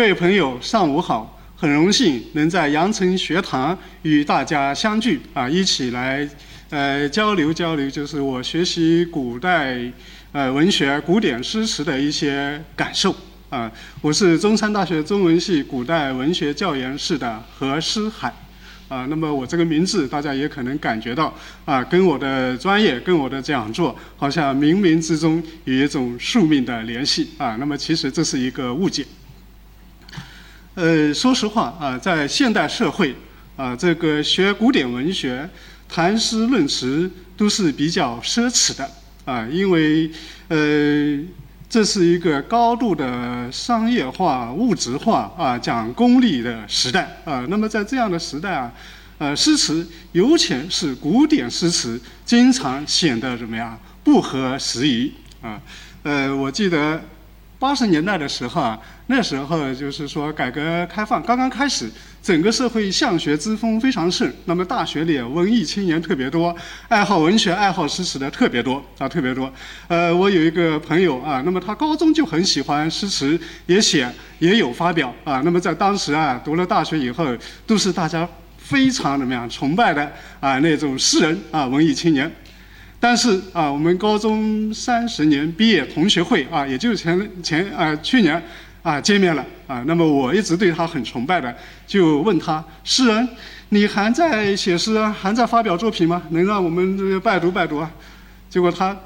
各位朋友，上午好！很荣幸能在羊城学堂与大家相聚啊，一起来呃交流交流，就是我学习古代呃文学、古典诗词的一些感受啊。我是中山大学中文系古代文学教研室的何诗海啊。那么我这个名字大家也可能感觉到啊，跟我的专业、跟我的讲座好像冥冥之中有一种宿命的联系啊。那么其实这是一个误解。呃，说实话啊，在现代社会啊，这个学古典文学、谈诗论词都是比较奢侈的啊，因为呃，这是一个高度的商业化、物质化啊，讲功利的时代啊。那么在这样的时代啊，呃，诗词，尤其是古典诗词，经常显得怎么样不合时宜啊。呃，我记得。八十年代的时候啊，那时候就是说改革开放刚刚开始，整个社会向学之风非常盛。那么大学里文艺青年特别多，爱好文学、爱好诗词的特别多啊，特别多。呃，我有一个朋友啊，那么他高中就很喜欢诗词，也写，也有发表啊。那么在当时啊，读了大学以后，都是大家非常怎么样崇拜的啊那种诗人啊，文艺青年。但是啊，我们高中三十年毕业同学会啊，也就是前前啊去年啊见面了啊。那么我一直对他很崇拜的，就问他：诗人，你还在写诗啊？还在发表作品吗？能让我们这个拜读拜读啊？结果他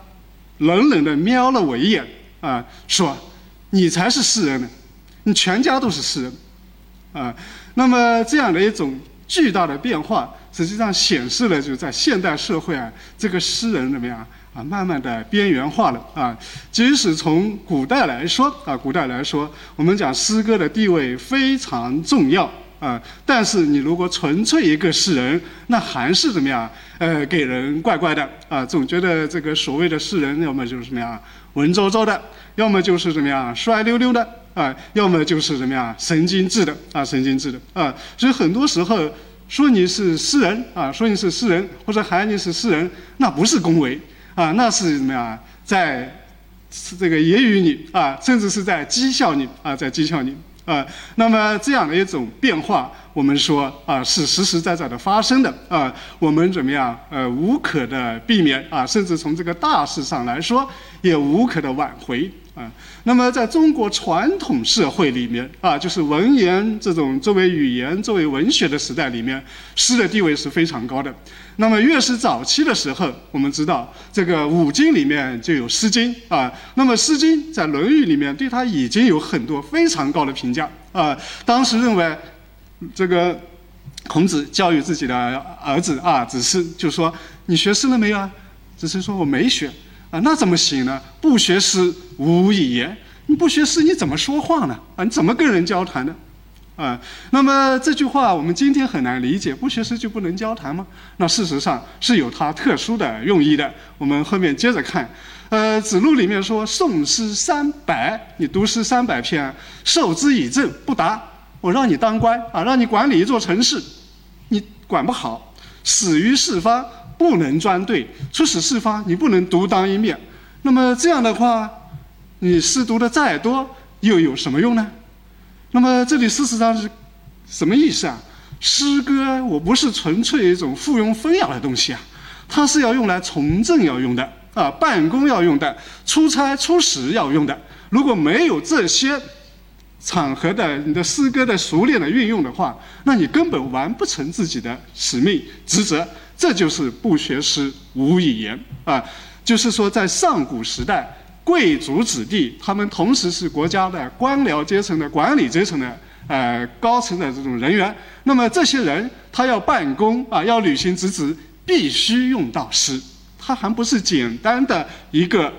冷冷地瞄了我一眼啊，说：“你才是诗人呢，你全家都是诗人啊。”那么这样的一种巨大的变化。实际上显示了，就在现代社会啊，这个诗人怎么样啊，慢慢的边缘化了啊。即使从古代来说啊，古代来说，我们讲诗歌的地位非常重要啊。但是你如果纯粹一个诗人，那还是怎么样？呃，给人怪怪的啊，总觉得这个所谓的诗人，要么就是什么样文绉绉的，要么就是怎么样帅溜溜的啊，要么就是怎么样神经质的啊，神经质的啊。所以很多时候。说你是诗人啊，说你是诗人，或者喊你是诗人，那不是恭维啊，那是怎么呀？在这个揶揄你啊，甚至是在讥笑你啊，在讥笑你啊。那么这样的一种变化，我们说啊，是实实在在的发生的啊。我们怎么样？呃，无可的避免啊，甚至从这个大事上来说，也无可的挽回。啊，那么在中国传统社会里面啊，就是文言这种作为语言、作为文学的时代里面，诗的地位是非常高的。那么越是早期的时候，我们知道这个五经里面就有《诗经》啊。那么《诗经》在《论语》里面对它已经有很多非常高的评价啊。当时认为，这个孔子教育自己的儿子啊，只是就说你学诗了没有啊？只是说我没学。啊，那怎么行呢？不学诗无以言。你不学诗，你怎么说话呢？啊，你怎么跟人交谈呢？啊，那么这句话我们今天很难理解。不学诗就不能交谈吗？那事实上是有它特殊的用意的。我们后面接着看。呃，子路里面说：“诵诗三百，你读诗三百篇，授之以政不达，我让你当官啊，让你管理一座城市，你管不好，死于四方。”不能专对，出使四方，你不能独当一面。那么这样的话，你诗读的再多，又有什么用呢？那么这里事实上是什么意思啊？诗歌我不是纯粹一种附庸风雅的东西啊，它是要用来从政要用的啊，办公要用的，出差出使要用的。如果没有这些场合的你的诗歌的熟练的运用的话，那你根本完不成自己的使命职责。这就是不学诗无以言啊！就是说，在上古时代，贵族子弟他们同时是国家的官僚阶层的管理阶层的呃高层的这种人员。那么这些人他要办公啊，要履行职责，必须用到诗。它还不是简单的一个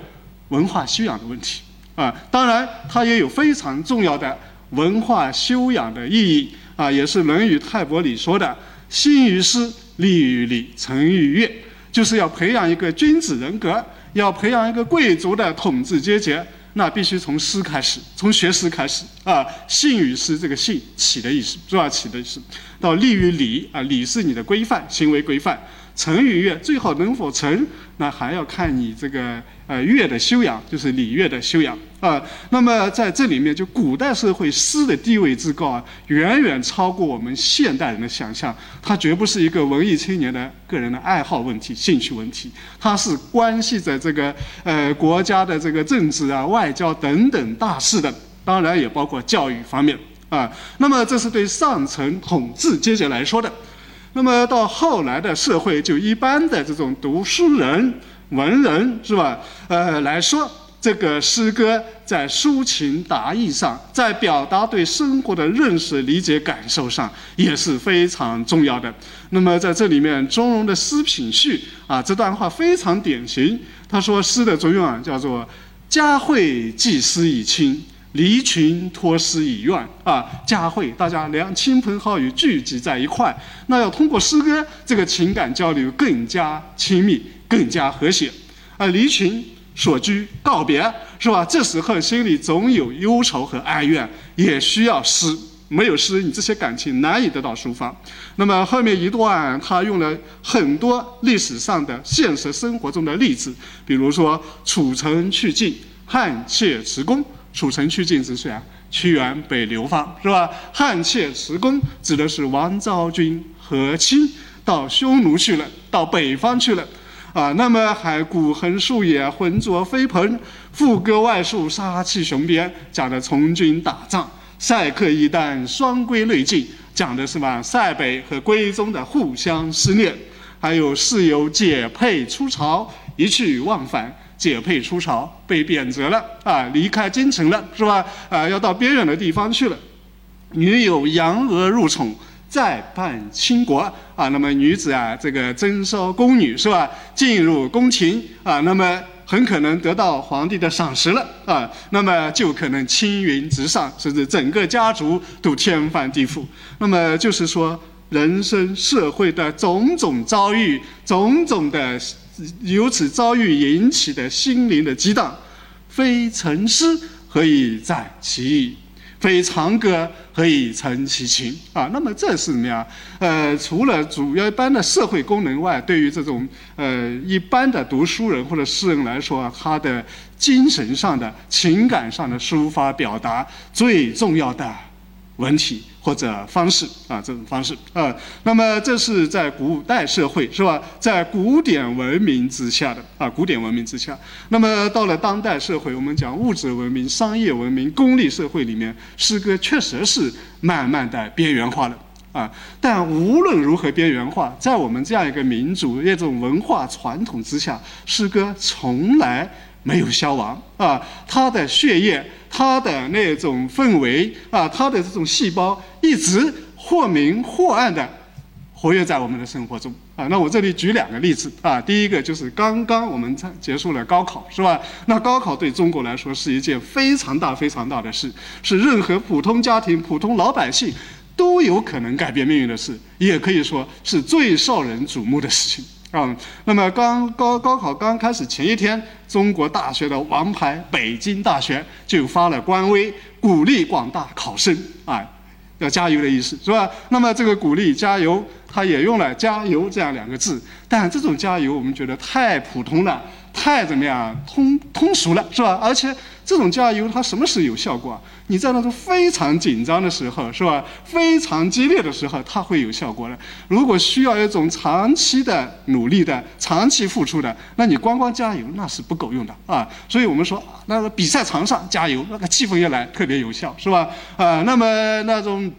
文化修养的问题啊！当然，它也有非常重要的文化修养的意义啊！也是《论语泰伯》里说的：“兴于诗。”立于礼，成于乐，就是要培养一个君子人格，要培养一个贵族的统治阶级，那必须从诗开始，从学诗开始啊。信与诗，这个信起的意思，主要起的意思。到立于礼啊，礼是你的规范，行为规范。成与乐最好能否成，那还要看你这个呃乐的修养，就是礼乐的修养啊。那么在这里面，就古代社会诗的地位之高啊，远远超过我们现代人的想象。它绝不是一个文艺青年的个人的爱好问题、兴趣问题，它是关系着这个呃国家的这个政治啊、外交等等大事的，当然也包括教育方面啊。那么这是对上层统治阶级来说的。那么到后来的社会，就一般的这种读书人、文人，是吧？呃，来说，这个诗歌在抒情达意上，在表达对生活的认识、理解、感受上，也是非常重要的。那么在这里面，钟嵘的《诗品序》啊，这段话非常典型。他说，诗的作用啊，叫做家会寄诗以亲。离群托诗以怨啊，佳会大家两亲朋好友聚集在一块，那要通过诗歌，这个情感交流更加亲密，更加和谐。啊，离群所居告别是吧？这时候心里总有忧愁和哀怨，也需要诗。没有诗，你这些感情难以得到抒发。那么后面一段，他用了很多历史上的现实生活中的例子，比如说楚城去晋，汉妾辞宫。楚城去晋是谁啊？屈原北流放是吧？汉妾辞宫指的是王昭君和亲到匈奴去了，到北方去了，啊，那么还古横树野，浑浊飞蓬，赋歌外树，杀气雄边，讲的从军打仗。塞客一旦双归泪尽，讲的是嘛？塞北和归宗的互相思念。还有室友解配出朝，一去忘返。解配出朝，被贬谪了啊，离开京城了，是吧？啊，要到边远的地方去了。女友扬娥入宠，再办倾国啊。那么女子啊，这个征收宫女是吧？进入宫廷啊，那么很可能得到皇帝的赏识了啊。那么就可能青云直上，甚至整个家族都天翻地覆。那么就是说，人生社会的种种遭遇，种种的。由此遭遇引起的心灵的激荡，非成诗何以载其意？非长歌何以成其情？啊，那么这是什么呀？呃，除了主要一般的社会功能外，对于这种呃一般的读书人或者诗人来说，他的精神上的、情感上的抒发表达最重要的文体。或者方式啊，这种方式啊，那么这是在古代社会是吧？在古典文明之下的啊，古典文明之下。那么到了当代社会，我们讲物质文明、商业文明、功利社会里面，诗歌确实是慢慢的边缘化了啊。但无论如何边缘化，在我们这样一个民族、一种文化传统之下，诗歌从来没有消亡啊，它的血液。它的那种氛围啊，它的这种细胞一直或明或暗的活跃在我们的生活中啊。那我这里举两个例子啊，第一个就是刚刚我们结束了高考，是吧？那高考对中国来说是一件非常大、非常大的事，是任何普通家庭、普通老百姓都有可能改变命运的事，也可以说是最受人瞩目的事情。嗯，那么刚高高考刚开始前一天，中国大学的王牌北京大学就发了官微，鼓励广大考生啊，要加油的意思是吧？那么这个鼓励加油，他也用了“加油”这样两个字，但这种加油我们觉得太普通了。太怎么样通通俗了是吧？而且这种加油它什么时候有效果啊？你在那种非常紧张的时候是吧？非常激烈的时候它会有效果的。如果需要一种长期的努力的、长期付出的，那你光光加油那是不够用的啊。所以我们说那个比赛场上加油，那个气氛一来特别有效是吧？啊，那么那种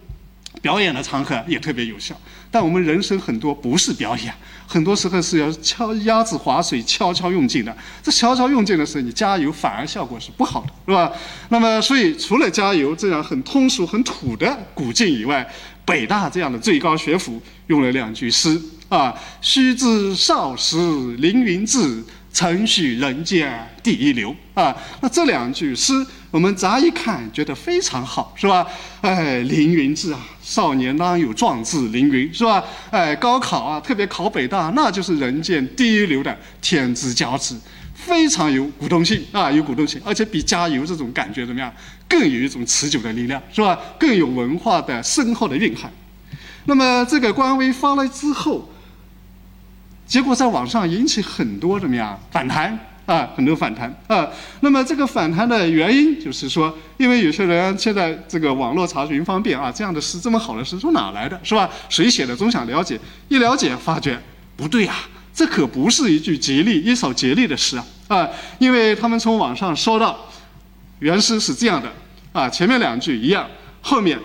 表演的场合也特别有效。但我们人生很多不是表演。很多时候是要敲鸭子划水，悄悄用劲的。这悄悄用劲的时候，你加油反而效果是不好的，是吧？那么，所以除了加油这样很通俗、很土的古劲以外，北大这样的最高学府用了两句诗啊：“须知少时凌云志，曾许人间第一流。”啊，那这两句诗。我们乍一看觉得非常好，是吧？哎，凌云志啊，少年当有壮志凌云，是吧？哎，高考啊，特别考北大，那就是人间第一流的天之骄子，非常有鼓动性啊，有鼓动性，而且比加油这种感觉怎么样？更有一种持久的力量，是吧？更有文化的深厚的蕴含。那么这个官微发了之后，结果在网上引起很多怎么样反弹啊，很多反弹啊。那么这个反弹的原因就是说，因为有些人现在这个网络查询方便啊，这样的诗这么好的诗从哪来的是吧？谁写的总想了解，一了解发觉不对啊，这可不是一句吉利一首吉利的诗啊啊，因为他们从网上搜到原诗是这样的啊，前面两句一样，后面。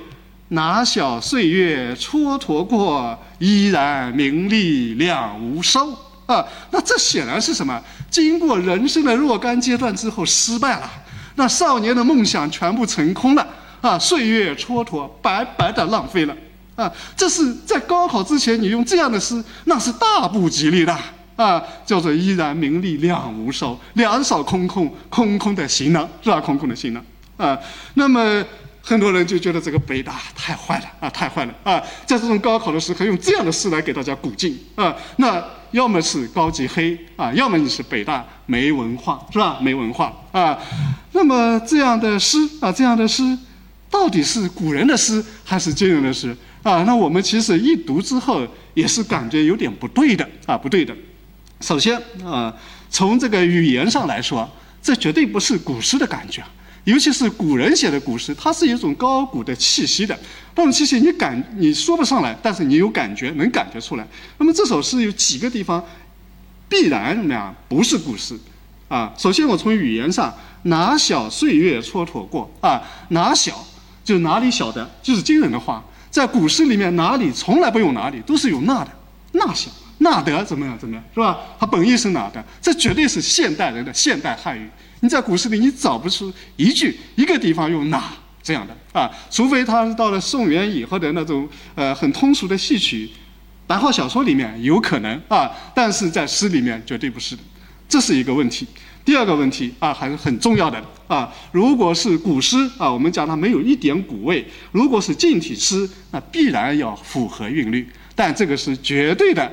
哪晓岁月蹉跎过，依然名利两无收啊！那这显然是什么？经过人生的若干阶段之后失败了，那少年的梦想全部成空了啊！岁月蹉跎，白白的浪费了啊！这是在高考之前你用这样的诗，那是大不吉利的啊！叫做依然名利两无收，两手空空，空空的行囊是吧？空空的行囊啊！那么。很多人就觉得这个北大太坏了啊，太坏了啊！在这种高考的时候，用这样的诗来给大家鼓劲啊，那要么是高级黑啊，要么你是北大没文化，是吧？没文化啊。那么这样的诗啊，这样的诗，到底是古人的诗还是今人的诗啊？那我们其实一读之后，也是感觉有点不对的啊，不对的。首先啊，从这个语言上来说，这绝对不是古诗的感觉。尤其是古人写的古诗，它是一种高古的气息的，那种气息你感你说不上来，但是你有感觉，能感觉出来。那么这首诗有几个地方必然怎么样？不是古诗啊。首先我从语言上，哪小岁月蹉跎过啊？哪小就是哪里小的，就是惊人的话，在古诗里面哪里从来不用哪里，都是有那的，那小那得怎么样怎么样是吧？它本意是哪的？这绝对是现代人的现代汉语。你在古诗里你找不出一句一个地方用哪这样的啊，除非他是到了宋元以后的那种呃很通俗的戏曲、白话小说里面有可能啊，但是在诗里面绝对不是的，这是一个问题。第二个问题啊还是很重要的啊，如果是古诗啊，我们讲它没有一点古味；如果是近体诗，那必然要符合韵律，但这个是绝对的，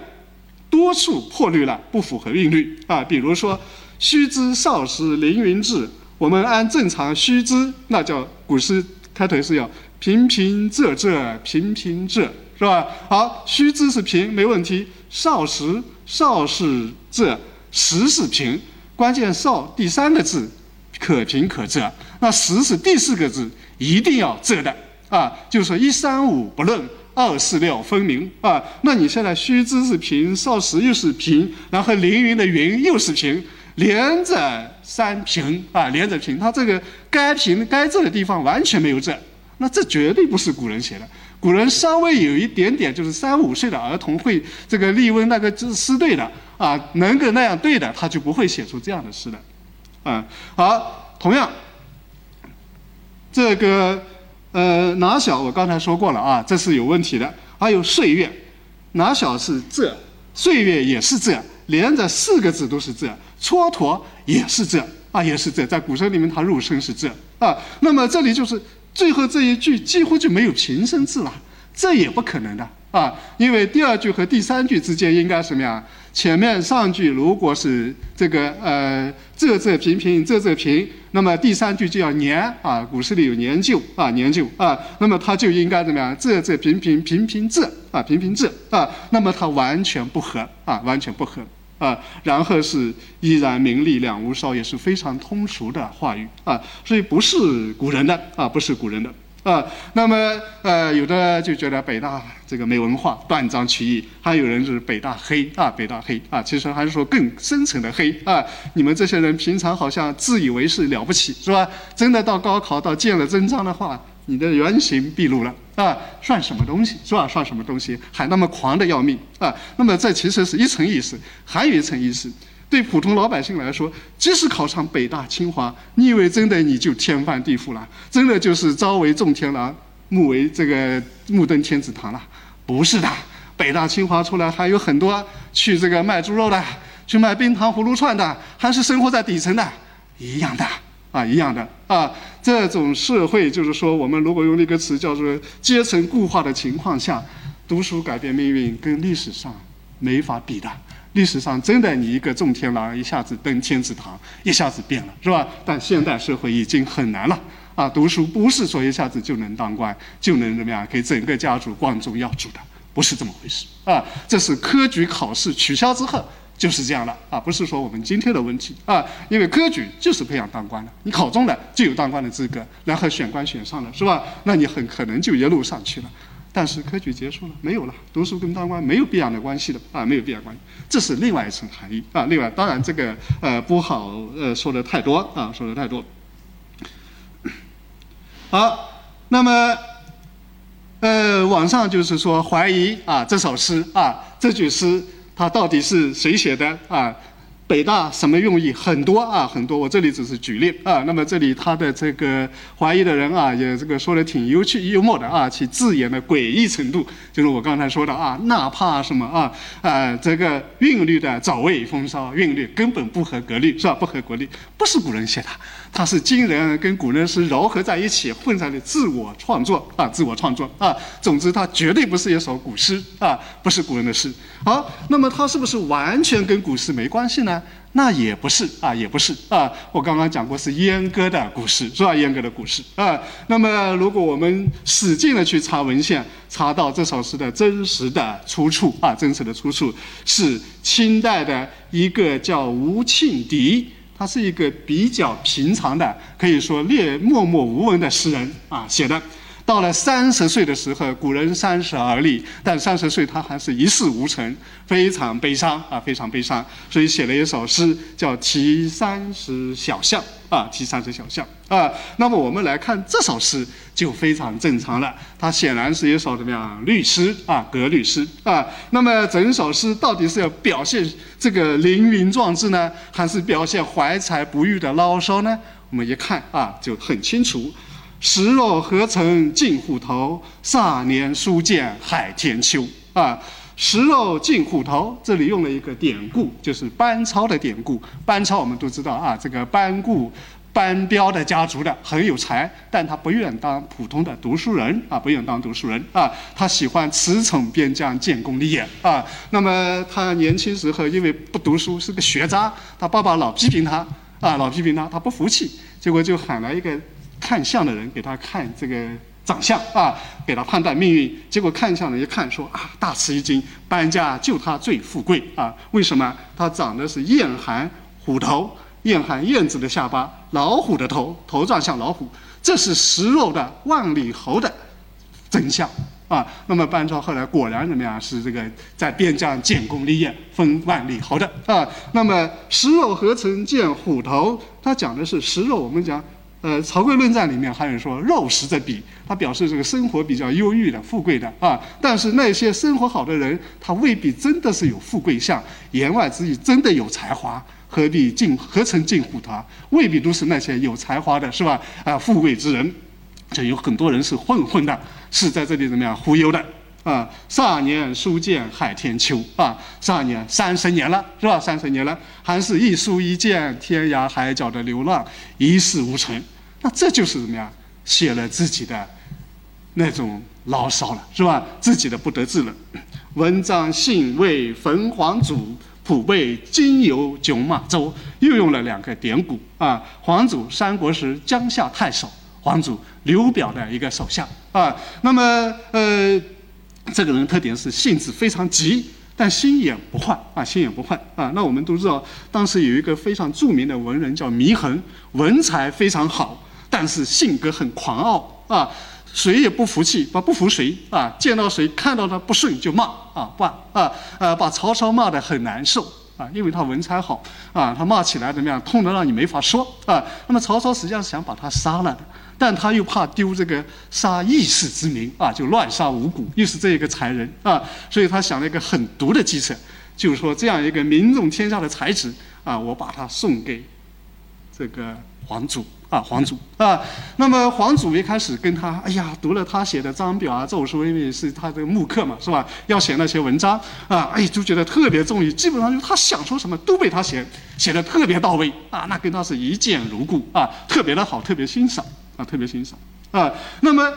多数破律了，不符合韵律啊，比如说。须知少时凌云志，我们按正常须知，那叫古诗开头是要平平仄仄平平仄，是吧？好，须知是平，没问题。少时少是仄，时是平，关键少第三个字可平可仄，那时是第四个字一定要仄的啊，就是一三五不论，二四六分明啊。那你现在须知是平，少时又是平，然后凌云的云又是平。连着三平啊，连着平，它这个该平该仄的地方完全没有仄，那这绝对不是古人写的。古人稍微有一点点，就是三五岁的儿童会这个例问那个字诗对的啊，能够那样对的，他就不会写出这样的诗的。啊，好，同样，这个呃哪小我刚才说过了啊，这是有问题的。还有岁月，哪小是这，岁月也是这。连着四个字都是这，蹉跎也是这啊，也是这，在古诗里面它入声是这啊。那么这里就是最后这一句几乎就没有平声字了，这也不可能的啊，因为第二句和第三句之间应该什么呀？前面上句如果是这个呃仄仄平平仄仄平，那么第三句就要年啊，古诗里有年旧啊年旧啊，那么它就应该怎么样？仄仄平平平平仄啊平平仄啊，那么它完全不合啊，完全不合。啊，然后是依然名利两无烧，也是非常通俗的话语啊，所以不是古人的啊，不是古人的啊。那么呃，有的就觉得北大这个没文化，断章取义；还有人是北大黑啊，北大黑啊。其实还是说更深层的黑啊。你们这些人平常好像自以为是了不起，是吧？真的到高考到见了真章的话。你的原形毕露了啊，算什么东西是吧？算什么东西？还那么狂的要命啊！那么这其实是一层意思，还有一层意思。对普通老百姓来说，即使考上北大清华，你以为真的你就天翻地覆了？真的就是朝为重天狼，暮为这个暮登天子堂了？不是的，北大清华出来还有很多去这个卖猪肉的，去卖冰糖葫芦串的，还是生活在底层的，一样的。啊，一样的啊，这种社会就是说，我们如果用那个词叫做阶层固化的情况下，读书改变命运跟历史上没法比的。历史上真的你一个种天郎一下子登天子堂，一下子变了，是吧？但现代社会已经很难了啊，读书不是说一下子就能当官，就能怎么样给整个家族光宗耀祖的，不是这么回事啊。这是科举考试取消之后就是这样了啊，不是说我们今天的问题啊。因为科举就是培养当官的，你考中了就有当官的资格，然后选官选上了是吧？那你很可能就一路上去了。但是科举结束了，没有了，读书跟当官没有必然的关系的啊，没有必然关系，这是另外一层含义啊。另外，当然这个呃不好呃说的太多啊，说的太多。好，那么呃网上就是说怀疑啊这首诗啊这句诗它到底是谁写的啊？北大什么用意很多啊，很多。我这里只是举例啊。那么这里他的这个怀疑的人啊，也这个说的挺有趣、幽默的啊，其字眼的诡异程度，就是我刚才说的啊，哪怕什么啊啊，这个韵律的早未风骚，韵律根本不合格律，是吧？不合格律，不是古人写的，它是今人跟古人是糅合在一起混在的自我创作啊，自我创作啊。总之，它绝对不是一首古诗啊，不是古人的诗。好，那么它是不是完全跟古诗没关系呢？那也不是啊，也不是啊。我刚刚讲过是阉割的古诗，是吧？阉割的古诗啊。那么如果我们使劲的去查文献，查到这首诗的真实的出处啊，真实的出处是清代的一个叫吴庆迪，他是一个比较平常的，可以说略默默无闻的诗人啊写的。到了三十岁的时候，古人三十而立，但三十岁他还是一事无成，非常悲伤啊，非常悲伤，所以写了一首诗，叫《题三十小巷》啊，《题三十小巷》啊。那么我们来看这首诗，就非常正常了，它显然是一首怎么样律诗啊，格律诗啊。那么整首诗到底是要表现这个凌云壮志呢，还是表现怀才不遇的牢骚呢？我们一看啊，就很清楚。时若何曾近虎头，少年书见海天秋。啊，时若近虎头，这里用了一个典故，就是班超的典故。班超我们都知道啊，这个班固、班彪的家族的很有才，但他不愿当普通的读书人啊，不愿当读书人啊，他喜欢驰骋边疆，建功立业啊。那么他年轻时候因为不读书，是个学渣，他爸爸老批评他啊，老批评他，他不服气，结果就喊来一个。看相的人给他看这个长相啊，给他判断命运。结果看相的一看说啊，大吃一惊，搬家就他最富贵啊！为什么？他长的是燕寒虎头，燕寒燕子的下巴，老虎的头，头状像老虎，这是食肉的万里侯的真相啊！那么班超后来果然怎么样？是这个在边疆建功立业，封万里侯的啊！那么食肉何曾见虎头？他讲的是食肉，我们讲。呃，《曹刿论战》里面还有说肉食者鄙，他表示这个生活比较忧郁的、富贵的啊。但是那些生活好的人，他未必真的是有富贵相，言外之意真的有才华，何必近何曾近乎他？未必都是那些有才华的，是吧？啊，富贵之人，就有很多人是混混的，是在这里怎么样忽悠的？啊，少年书见海天秋啊，少年三十年了，是吧？三十年了，还是一书一见天涯海角的流浪，一事无成。那这就是怎么样？写了自己的那种牢骚了，是吧？自己的不得志了。文章兴为焚黄祖，普被今游囧马洲。又用了两个典故啊。黄祖三国时江夏太守，黄祖刘表的一个手下啊。那么呃。这个人特点是性子非常急，但心眼不坏啊，心眼不坏啊。那我们都知道，当时有一个非常著名的文人叫祢衡，文才非常好，但是性格很狂傲啊，谁也不服气，不不服谁啊，见到谁看到他不顺就骂啊，不啊呃，把曹操骂得很难受啊，因为他文采好啊，他骂起来怎么样，痛得让你没法说啊。那么曹操实际上是想把他杀了的。但他又怕丢这个杀义士之名啊，就乱杀无辜，又是这一个才人啊，所以他想了一个狠毒的计策，就是说这样一个名动天下的才子啊，我把他送给这个皇祖啊，皇祖啊。那么皇祖一开始跟他，哎呀，读了他写的章表啊、奏书，因为是他的木刻嘛，是吧？要写那些文章啊，哎，就觉得特别中意，基本上就他想说什么都被他写写的特别到位啊，那跟他是一见如故啊，特别的好，特别欣赏。啊，特别欣赏啊。那么，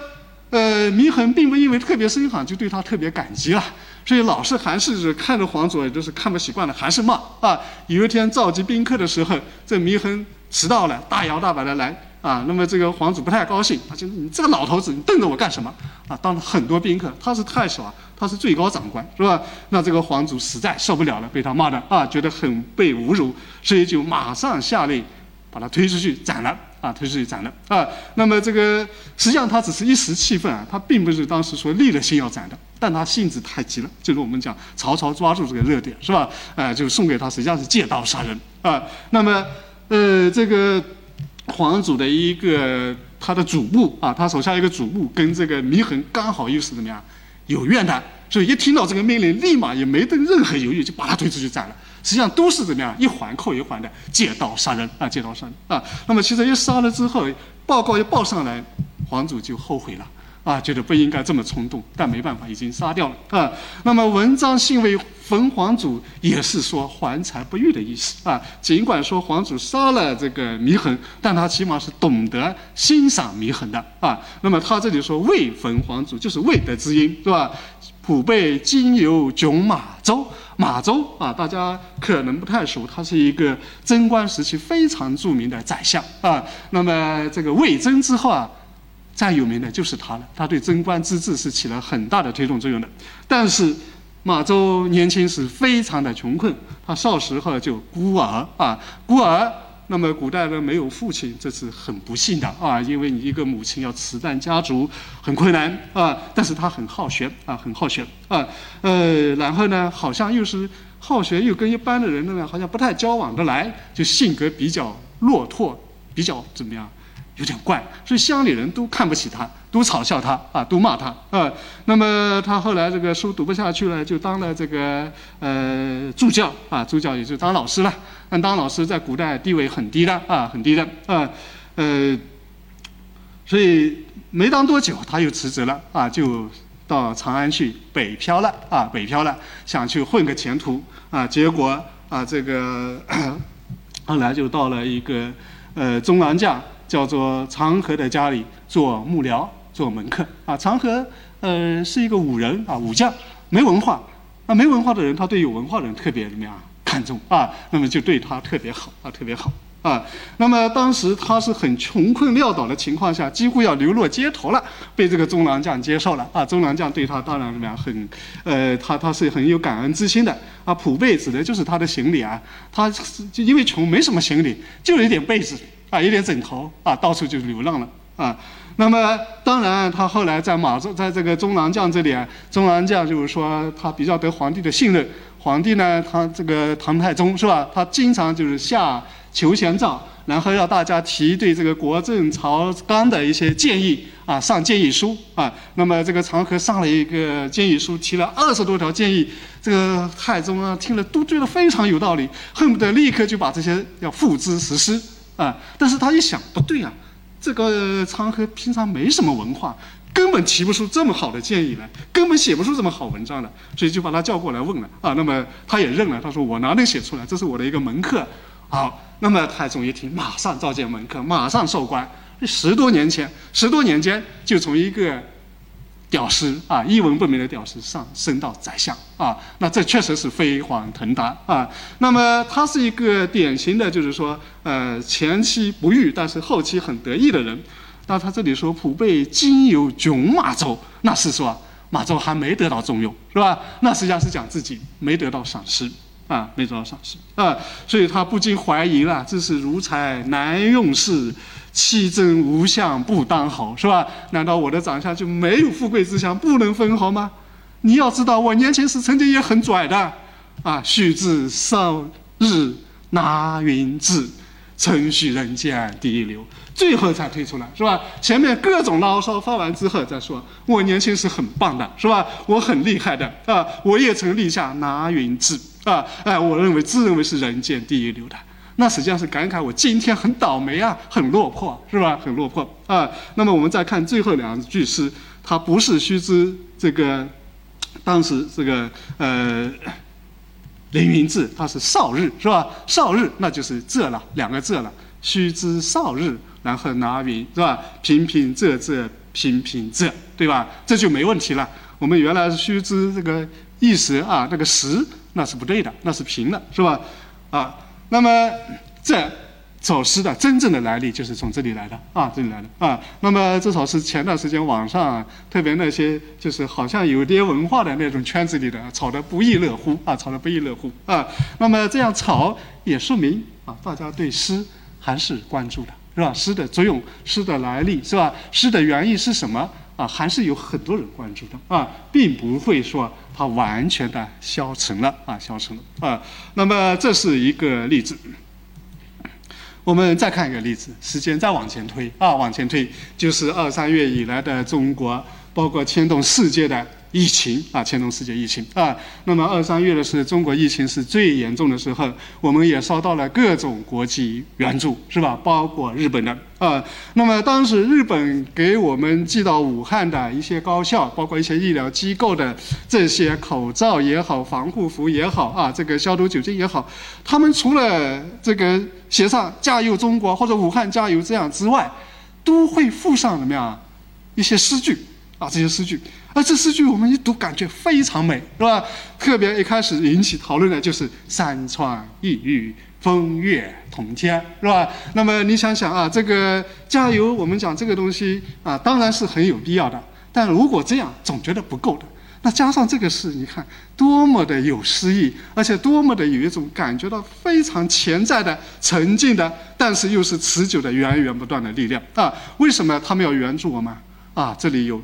呃，祢衡并不因为特别欣赏就对他特别感激了，所以老是还是看着皇祖，也就是看不习惯了，还是骂啊。有一天召集宾客的时候，这祢衡迟到了，大摇大摆的来，啊，那么这个皇祖不太高兴，他就你这个老头子，你瞪着我干什么？啊，当了很多宾客，他是太守啊，他是最高长官，是吧？那这个皇祖实在受不了了，被他骂的啊，觉得很被侮辱，所以就马上下令把他推出去斩了。啊，推出去斩了啊！那么这个实际上他只是一时气愤啊，他并不是当时说立了心要斩的，但他性子太急了，就是我们讲曹操抓住这个热点是吧？啊，就送给他实际上是借刀杀人啊。那么呃，这个皇祖的一个他的主簿啊，他手下一个主簿跟这个祢衡刚好又是怎么样有怨的，所以一听到这个命令，立马也没等任何犹豫，就把他推出去斩了。实际上都是怎么样一环扣一环的借刀杀人啊，借刀杀人啊。那么其实一杀了之后，报告一报上来，皇祖就后悔了啊，觉得不应该这么冲动，但没办法，已经杀掉了啊。那么文章信为焚皇祖，也是说怀才不遇的意思啊。尽管说皇祖杀了这个祢衡，但他起码是懂得欣赏祢衡的啊。那么他这里说未焚皇祖，就是未得之音，是吧？普备经由囧马州。马周啊，大家可能不太熟，他是一个贞观时期非常著名的宰相啊。那么这个魏征之后啊，再有名的就是他了。他对贞观之治是起了很大的推动作用的。但是马周年轻时非常的穷困，他少时候就孤儿啊，孤儿。那么古代呢没有父亲，这是很不幸的啊，因为你一个母亲要辞担家族很困难啊。但是他很好学啊，很好学啊，呃，然后呢，好像又是好学，又跟一般的人呢好像不太交往得来，就性格比较落拓，比较怎么样？有点怪，所以乡里人都看不起他，都嘲笑他啊，都骂他啊。那么他后来这个书读不下去了，就当了这个呃助教啊，助教也就当老师了。但当老师在古代地位很低的啊，很低的啊，呃，所以没当多久他又辞职了啊，就到长安去北漂了啊，北漂了，想去混个前途啊。结果啊，这个 后来就到了一个呃中郎将。叫做长河的家里做幕僚、做门客啊。长河呃是一个武人啊，武将，没文化。那没文化的人，他对有文化的人特别怎么样看重啊？那么就对他特别好啊，特别好啊。那么当时他是很穷困潦倒的情况下，几乎要流落街头了，被这个中郎将接受了啊。中郎将对他当然怎么样，很呃，他他是很有感恩之心的啊。普被指的就是他的行李啊，他就因为穷没什么行李，就有一点被子。啊，一点枕头啊，到处就流浪了啊。那么，当然，他后来在马中在这个中郎将这里啊，中郎将就是说他比较得皇帝的信任。皇帝呢，他这个唐太宗是吧？他经常就是下求贤诏，然后要大家提对这个国政朝纲的一些建议啊，上建议书啊。那么这个长河上了一个建议书，提了二十多条建议，这个太宗啊听了都觉得非常有道理，恨不得立刻就把这些要付之实施。啊！但是他一想，不对啊，这个昌河平常没什么文化，根本提不出这么好的建议来，根本写不出这么好文章来，所以就把他叫过来问了啊。那么他也认了，他说我哪里写出来？这是我的一个门客。好，那么太宗一听，马上召见门客，马上授官。十多年前，十多年间就从一个。屌丝啊，一文不名的屌丝上升到宰相啊，那这确实是飞黄腾达啊。那么他是一个典型的，就是说，呃，前期不遇，但是后期很得意的人。那他这里说普被今有囧马州，那是说马周还没得到重用，是吧？那实际上是讲自己没得到赏识啊，没得到赏识啊，所以他不禁怀疑了，这是如才难用事。气正无相不当好，是吧？难道我的长相就没有富贵之相，不能分毫吗？你要知道，我年轻时曾经也很拽的，啊，须知少日拿云志，曾许人间第一流，最后才推出来，是吧？前面各种牢骚发完之后再说，我年轻时很棒的，是吧？我很厉害的，啊，我也曾立下拿云志，啊，哎，我认为自认为是人间第一流的。那实际上是感慨我今天很倒霉啊，很落魄，是吧？很落魄啊。那么我们再看最后两句诗，它不是须知这个当时这个呃凌云志，他是少日，是吧？少日那就是这了，两个这了。须知少日，然后拿云，是吧？平平仄仄平平仄，对吧？这就没问题了。我们原来是须知这个意识啊，那个时那是不对的，那是平的，是吧？啊。那么这首诗的真正的来历就是从这里来的啊，这里来的啊。那么这首诗前段时间网上，特别那些就是好像有点文化的那种圈子里的，炒得不亦乐乎啊，炒得不亦乐乎啊。那么这样炒也说明啊，大家对诗还是关注的，是吧？诗的作用、诗的来历，是吧？诗的原意是什么啊？还是有很多人关注的啊，并不会说它完全的消沉了啊，消沉了啊。那么这是一个例子。我们再看一个例子，时间再往前推啊，往前推就是二三月以来的中国，包括牵动世界的。疫情啊，牵动世界疫情啊。那么二三月的是中国疫情是最严重的时候，我们也收到了各种国际援助，是吧？包括日本的啊。那么当时日本给我们寄到武汉的一些高校，包括一些医疗机构的这些口罩也好、防护服也好啊，这个消毒酒精也好，他们除了这个写上“加油中国”或者“武汉加油”这样之外，都会附上怎么样一些诗句啊，这些诗句。而这诗句我们一读，感觉非常美，是吧？特别一开始引起讨论的就是“山川异域，风月同天”，是吧？那么你想想啊，这个加油，我们讲这个东西啊，当然是很有必要的。但如果这样，总觉得不够的。那加上这个诗，你看多么的有诗意，而且多么的有一种感觉到非常潜在的、沉静的，但是又是持久的、源源不断的力量啊！为什么他们要援助我们啊？这里有。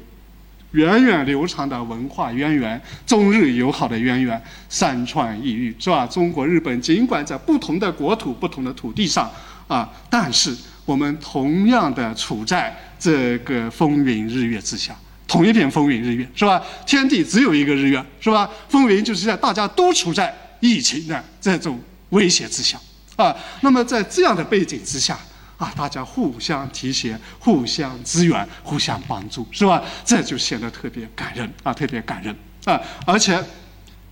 源远流长的文化渊源，中日友好的渊源，山川异域，是吧？中国、日本尽管在不同的国土、不同的土地上啊，但是我们同样的处在这个风云日月之下，同一片风云日月，是吧？天地只有一个日月，是吧？风云就是在大家都处在疫情的这种威胁之下啊。那么在这样的背景之下。啊，大家互相提携、互相支援、互相帮助，是吧？这就显得特别感人啊，特别感人啊！而且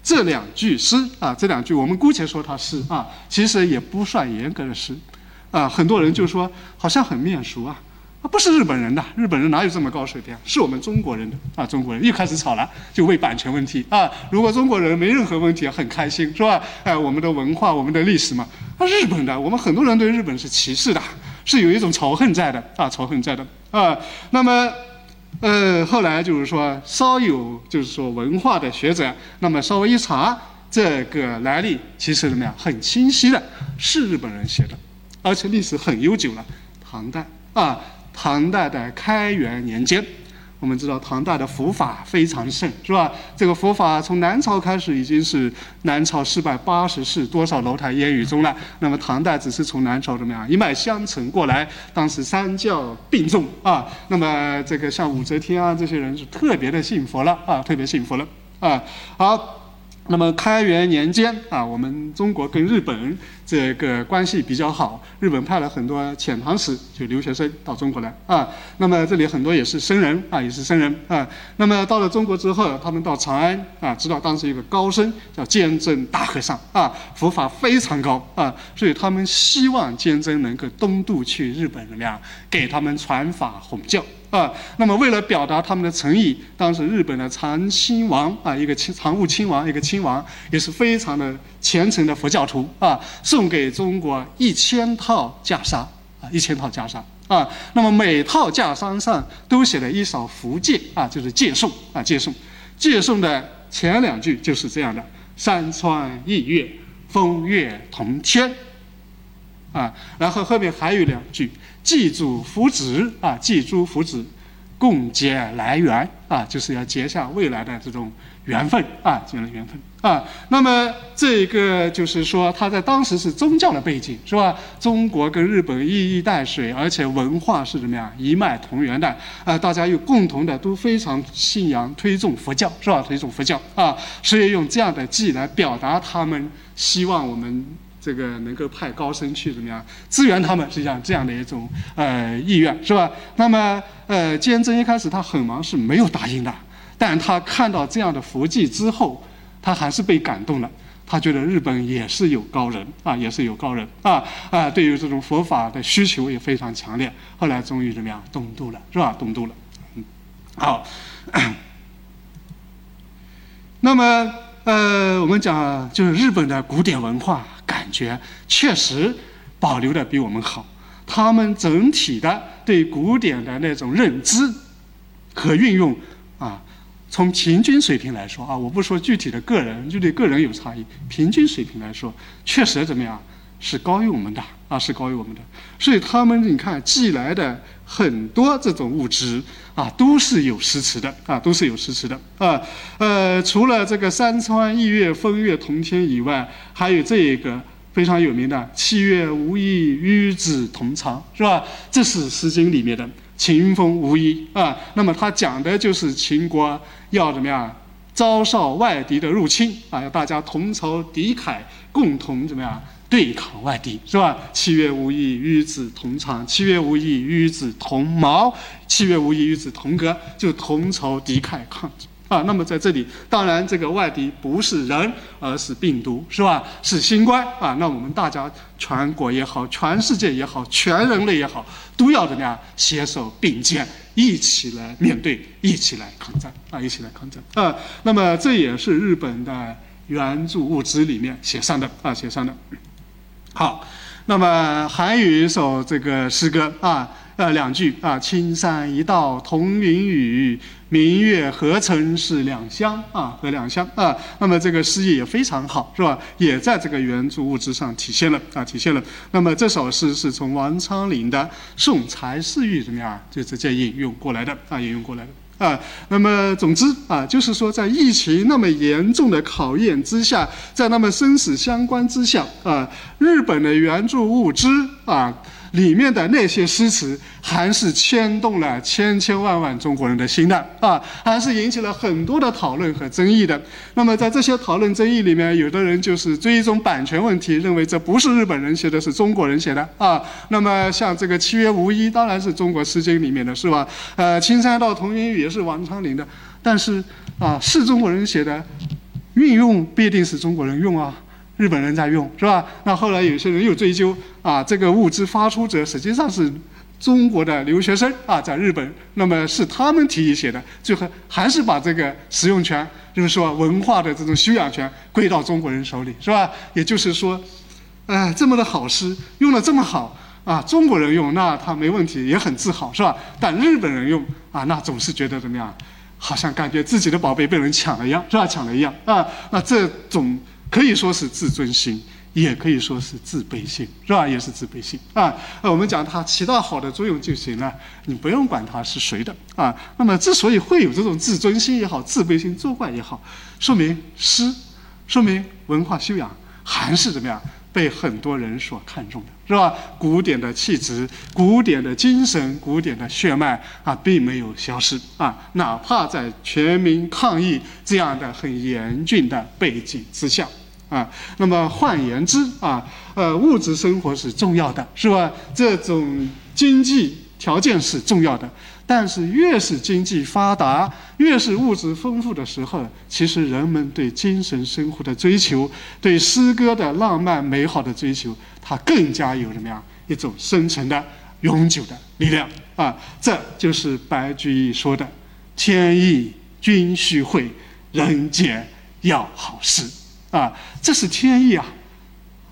这两句诗啊，这两句我们姑且说它诗啊，其实也不算严格的诗啊。很多人就说好像很面熟啊。啊不是日本人的，日本人哪有这么高水平？是我们中国人的啊！中国人一开始吵了，就为版权问题啊！如果中国人没任何问题，很开心，是吧？哎，我们的文化，我们的历史嘛。啊，日本的，我们很多人对日本是歧视的，是有一种仇恨在的啊，仇恨在的啊。那么，呃，后来就是说，稍有就是说文化的学者，那么稍微一查这个来历，其实怎么样？很清晰的，是日本人写的，而且历史很悠久了，唐代啊。唐代的开元年间，我们知道唐代的佛法非常盛，是吧？这个佛法从南朝开始已经是南朝四百八十寺，多少楼台烟雨中了。那么唐代只是从南朝怎么样一脉相承过来，当时三教并重啊。那么这个像武则天啊这些人是特别的信佛了啊，特别信佛了啊。好。那么开元年间啊，我们中国跟日本这个关系比较好，日本派了很多遣唐使，就留学生到中国来啊。那么这里很多也是僧人啊，也是僧人啊。那么到了中国之后，他们到长安啊，知道当时有个高僧叫鉴真大和尚啊，佛法非常高啊，所以他们希望鉴真能够东渡去日本怎么样，给他们传法弘教。啊，那么为了表达他们的诚意，当时日本的长亲王啊，一个亲长务亲王，一个亲王，也是非常的虔诚的佛教徒啊，送给中国一千套袈裟啊，一千套袈裟啊，那么每套袈裟上都写了一首符戒啊，就是戒颂啊，戒颂，戒颂的前两句就是这样的：山川异月，风月同天。啊，然后后面还有两句。祭祖福子啊，祭诸福子，共结来缘啊，就是要结下未来的这种缘分啊，结了缘分啊。那么这个就是说，他在当时是宗教的背景，是吧？中国跟日本一衣带水，而且文化是怎么样一脉同源的啊？大家又共同的都非常信仰推崇佛教，是吧？推崇佛教啊，所以用这样的祭来表达他们希望我们。这个能够派高僧去怎么样支援他们？实际上这样的一种呃意愿是吧？那么呃，坚贞一开始他很忙是没有答应的，但他看到这样的佛迹之后，他还是被感动了。他觉得日本也是有高人啊，也是有高人啊啊，对于这种佛法的需求也非常强烈。后来终于怎么样东渡了是吧？东渡了，嗯，好。那么呃，我们讲就是日本的古典文化。感觉确实保留的比我们好，他们整体的对古典的那种认知和运用啊，从平均水平来说啊，我不说具体的个人，就对个人有差异，平均水平来说，确实怎么样？是高于我们的啊，是高于我们的，所以他们你看寄来的很多这种物质啊，都是有诗词的啊，都是有诗词的啊。呃，除了这个山川异月风月同天以外，还有这一个非常有名的“七月无意与子同床”，是吧？这是《诗经》里面的“秦风无衣”啊。那么它讲的就是秦国要怎么样招受外敌的入侵啊，要大家同仇敌忾，共同怎么样？对抗外敌是吧？七月无意与子同床，七月无意与子同茅，七月无意与子同阁，就同仇敌忾抗啊。那么在这里，当然这个外敌不是人，而是病毒是吧？是新冠啊。那我们大家全国也好，全世界也好，全人类也好，都要怎么样携手并肩，一起来面对，一起来抗战啊！一起来抗战啊！那么这也是日本的援助物资里面写上的啊，写上的。好，那么还有一首这个诗歌啊，呃，两句啊，“青山一道同云雨，明月何曾是两乡”啊，和两乡啊，那么这个诗意也非常好，是吧？也在这个原著物质上体现了啊，体现了。那么这首诗是从王昌龄的《送柴侍御》怎么样，就直接引用过来的啊，引用过来的。啊，那么总之啊，就是说，在疫情那么严重的考验之下，在那么生死相关之下啊，日本的援助物资啊。里面的那些诗词，还是牵动了千千万万中国人的心的啊，还是引起了很多的讨论和争议的。那么在这些讨论争议里面，有的人就是追踪版权问题，认为这不是日本人写的，是中国人写的啊。那么像这个七月无衣，当然是中国诗经里面的是吧？呃，青山道同云雨也是王昌龄的，但是啊，是中国人写的，运用必定是中国人用啊。日本人在用是吧？那后来有些人又追究啊，这个物资发出者实际上是中国的留学生啊，在日本，那么是他们提议写的，最后还是把这个使用权，就是说文化的这种修养权归到中国人手里，是吧？也就是说，哎，这么的好诗用的这么好啊，中国人用那他没问题，也很自豪，是吧？但日本人用啊，那总是觉得怎么样？好像感觉自己的宝贝被人抢了一样，是吧？抢了一样啊，那这种。可以说是自尊心，也可以说是自卑心，是吧？也是自卑心啊。那我们讲它起到好的作用就行了，你不用管它是谁的啊。那么之所以会有这种自尊心也好，自卑心作怪也好，说明诗，说明文化修养还是怎么样被很多人所看重的，是吧？古典的气质、古典的精神、古典的血脉啊，并没有消失啊。哪怕在全民抗议这样的很严峻的背景之下。啊，那么换言之啊，呃，物质生活是重要的，是吧？这种经济条件是重要的，但是越是经济发达，越是物质丰富的时候，其实人们对精神生活的追求，对诗歌的浪漫美好的追求，它更加有什么样一种深层的、永久的力量啊！这就是白居易说的“天意君须会，人间要好诗”。啊，这是天意啊。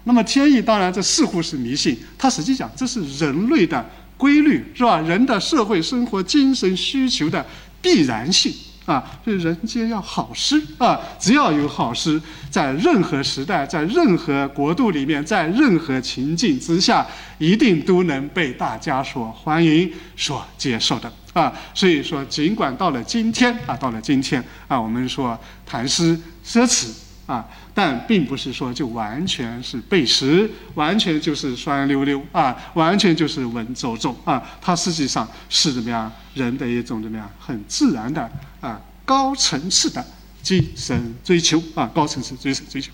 那么天意当然这似乎是迷信，它实际讲这是人类的规律，是吧？人的社会生活精神需求的必然性啊。所以人间要好诗啊，只要有好诗，在任何时代，在任何国度里面，在任何情境之下，一定都能被大家所欢迎、所接受的啊。所以说，尽管到了今天啊，到了今天啊，我们说谈诗奢侈。啊，但并不是说就完全是背时，完全就是酸溜溜啊，完全就是文绉绉啊，它实际上是怎么样人的一种怎么样很自然的啊高层次的精神追求啊，高层次精神追求。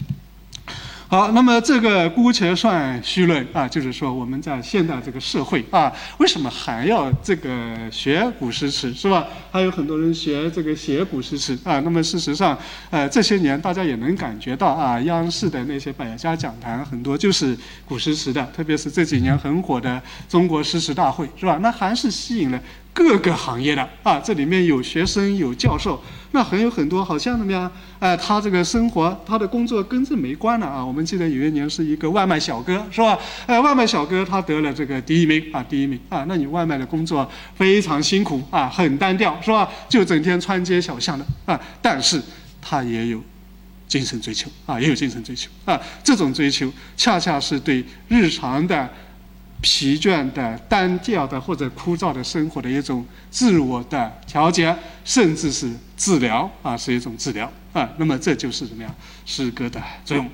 好，那么这个姑且算虚论啊，就是说我们在现代这个社会啊，为什么还要这个学古诗词是吧？还有很多人学这个写古诗词啊。那么事实上，呃，这些年大家也能感觉到啊，央视的那些百家讲坛很多就是古诗词的，特别是这几年很火的中国诗词大会是吧？那还是吸引了各个行业的啊，这里面有学生有教授。那还有很多好像怎么样？哎，他这个生活，他的工作跟这没关了啊。我们记得有一年是一个外卖小哥，是吧？哎，外卖小哥他得了这个第一名啊，第一名啊。那你外卖的工作非常辛苦啊，很单调，是吧？就整天穿街小巷的啊。但是他也有精神追求啊，也有精神追求啊。这种追求恰恰是对日常的。疲倦的、单调的或者枯燥的生活的一种自我的调节，甚至是治疗啊，是一种治疗啊。那么这就是怎么样诗歌的作用。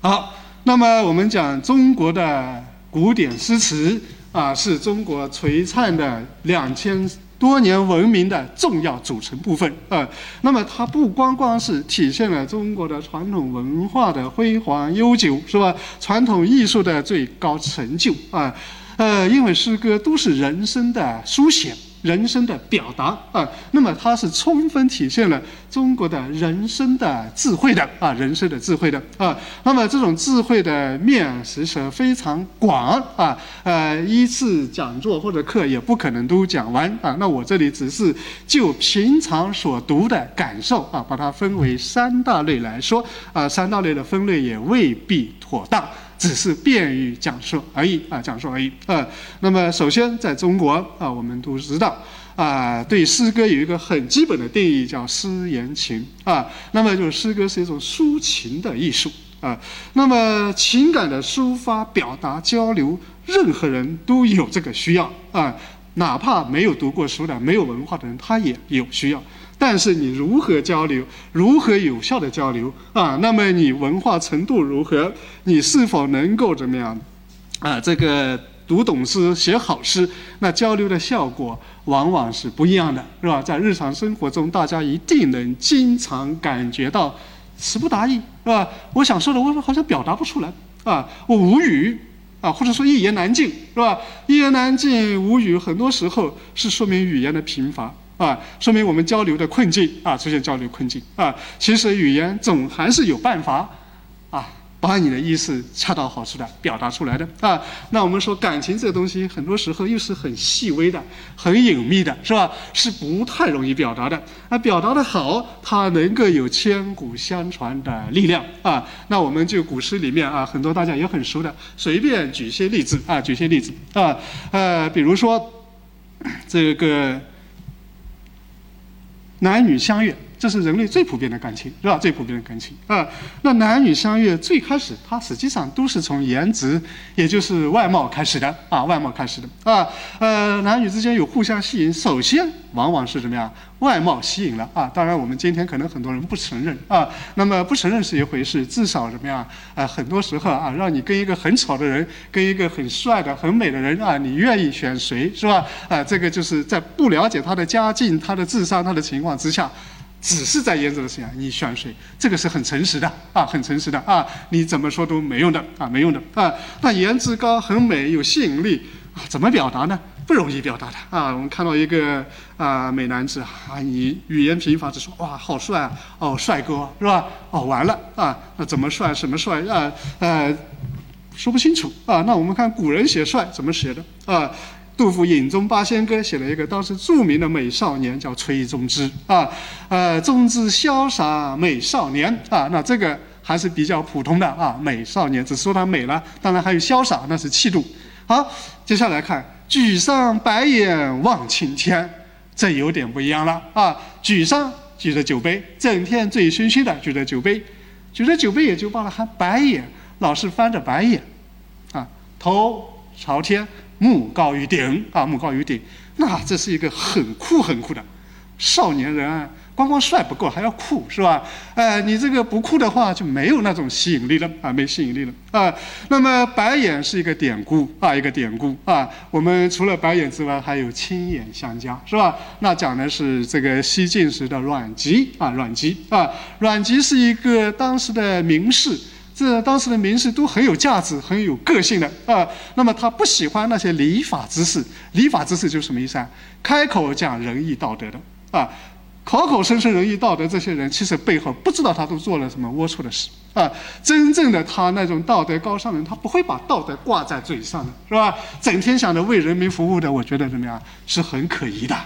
好，那么我们讲中国的古典诗词啊，是中国璀璨的两千。多年文明的重要组成部分啊，那么它不光光是体现了中国的传统文化的辉煌悠久，是吧？传统艺术的最高成就啊，呃，因为诗歌都是人生的书写。人生的表达啊，那么它是充分体现了中国的人生的智慧的啊，人生的智慧的啊。那么这种智慧的面实际上非常广啊，呃，一次讲座或者课也不可能都讲完啊。那我这里只是就平常所读的感受啊，把它分为三大类来说啊，三大类的分类也未必妥当。只是便于讲述而已啊，讲述而已啊。那么，首先在中国啊，我们都知道啊，对诗歌有一个很基本的定义，叫诗言情啊。那么，就是诗歌是一种抒情的艺术啊。那么，情感的抒发、表达、交流，任何人都有这个需要啊，哪怕没有读过书的、没有文化的人，他也有需要。但是你如何交流，如何有效的交流啊？那么你文化程度如何？你是否能够怎么样？啊，这个读懂诗、写好诗，那交流的效果往往是不一样的，是吧？在日常生活中，大家一定能经常感觉到词不达意，是吧？我想说的，我好像表达不出来啊，我无语啊，或者说一言难尽，是吧？一言难尽、无语，很多时候是说明语言的贫乏。啊，说明我们交流的困境啊，出现交流困境啊。其实语言总还是有办法啊，把你的意思恰到好处的表达出来的啊。那我们说感情这个东西，很多时候又是很细微的、很隐秘的，是吧？是不太容易表达的。那表达的好，它能够有千古相传的力量啊。那我们就古诗里面啊，很多大家也很熟的，随便举些例子啊，举些例子啊，呃，比如说这个。男女相悦，这是人类最普遍的感情，是吧？最普遍的感情啊。那男女相悦，最开始它实际上都是从颜值，也就是外貌开始的啊，外貌开始的啊。呃，男女之间有互相吸引，首先往往是怎么样？外貌吸引了啊。当然，我们今天可能很多人不承认啊。那么不承认是一回事，至少怎么样？啊，很多时候啊，让你跟一个很丑的人，跟一个很帅的、很美的人啊，你愿意选谁是吧？啊，这个就是在不了解他的家境、他的智商、他的情况。之下，只是在颜值的事情，你选谁，这个是很诚实的啊，很诚实的啊，你怎么说都没用的啊，没用的啊。那颜值高、很美、有吸引力啊，怎么表达呢？不容易表达的啊。我们看到一个啊美男子啊，你语言贫乏就说哇好帅啊，哦帅哥是吧？哦完了啊，那怎么帅？什么帅啊？呃，说不清楚啊。那我们看古人写帅怎么写的啊？杜甫《饮中八仙歌》写了一个当时著名的美少年，叫崔宗之啊，呃，宗之潇洒美少年啊，那这个还是比较普通的啊，美少年只说他美了，当然还有潇洒，那是气度。好，接下来看举上白眼望青天，这有点不一样了啊，举上举着酒杯，整天醉醺醺的举着酒杯，举着酒杯也就罢了，还白眼，老是翻着白眼，啊，头朝天。目高于顶啊，目高于顶，那这是一个很酷很酷的少年人啊，光光帅不够，还要酷，是吧？哎，你这个不酷的话，就没有那种吸引力了啊，没吸引力了啊。那么白眼是一个典故啊，一个典故啊。我们除了白眼之外，还有青眼相加，是吧？那讲的是这个西晋时的阮籍啊，阮籍啊，阮籍是一个当时的名士。这当时的名士都很有价值、很有个性的啊。那么他不喜欢那些礼法之士，礼法之士就是什么意思啊？开口讲仁义道德的啊，口口声声仁义道德，这些人其实背后不知道他都做了什么龌龊的事啊。真正的他那种道德高尚的人，他不会把道德挂在嘴上的，是吧？整天想着为人民服务的，我觉得怎么样是很可疑的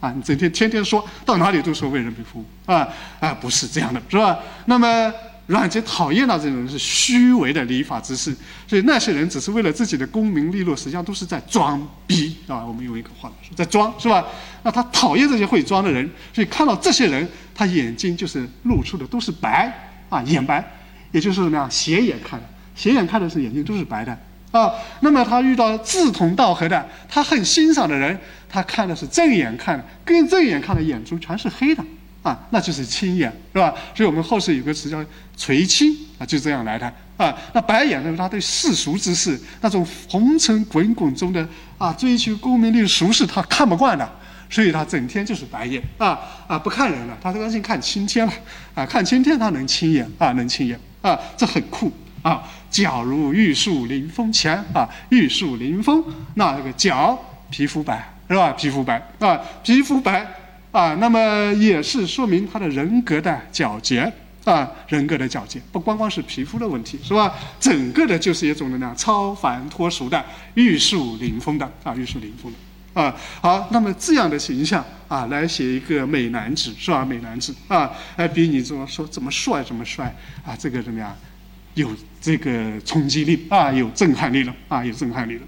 啊，你整天天天说到哪里都说为人民服务啊啊，不是这样的，是吧？那么阮籍讨厌的这种人是虚伪的礼法之士，所以那些人只是为了自己的功名利禄，实际上都是在装逼啊。我们用一个话来说，在装，是吧？那他讨厌这些会装的人，所以看到这些人，他眼睛就是露出的都是白啊，眼白，也就是什么样，斜眼看的，斜眼看的是眼睛都是白的。啊，那么他遇到志同道合的，他很欣赏的人，他看的是正眼看的，跟正眼看的眼珠全是黑的，啊，那就是青眼，是吧？所以我们后世有个词叫垂青，啊，就这样来的，啊，那白眼呢，他对世俗之事，那种红尘滚滚中的啊，追求功名利俗事，他看不惯的，所以他整天就是白眼，啊啊，不看人了，他专心看青天了，啊，看青天他能青眼，啊，能青眼，啊，这很酷。啊，皎如玉树临风前啊，玉树临风，那这个皎皮肤白是吧？皮肤白啊，皮肤白啊，那么也是说明他的人格的皎洁啊，人格的皎洁，不光光是皮肤的问题是吧？整个的就是一种的呢超凡脱俗的玉树临风的啊，玉树临风的啊。好，那么这样的形象啊，来写一个美男子是吧？美男子啊，哎，比你怎么说怎么帅怎么帅啊？这个怎么样？有这个冲击力啊，有震撼力了啊，有震撼力了。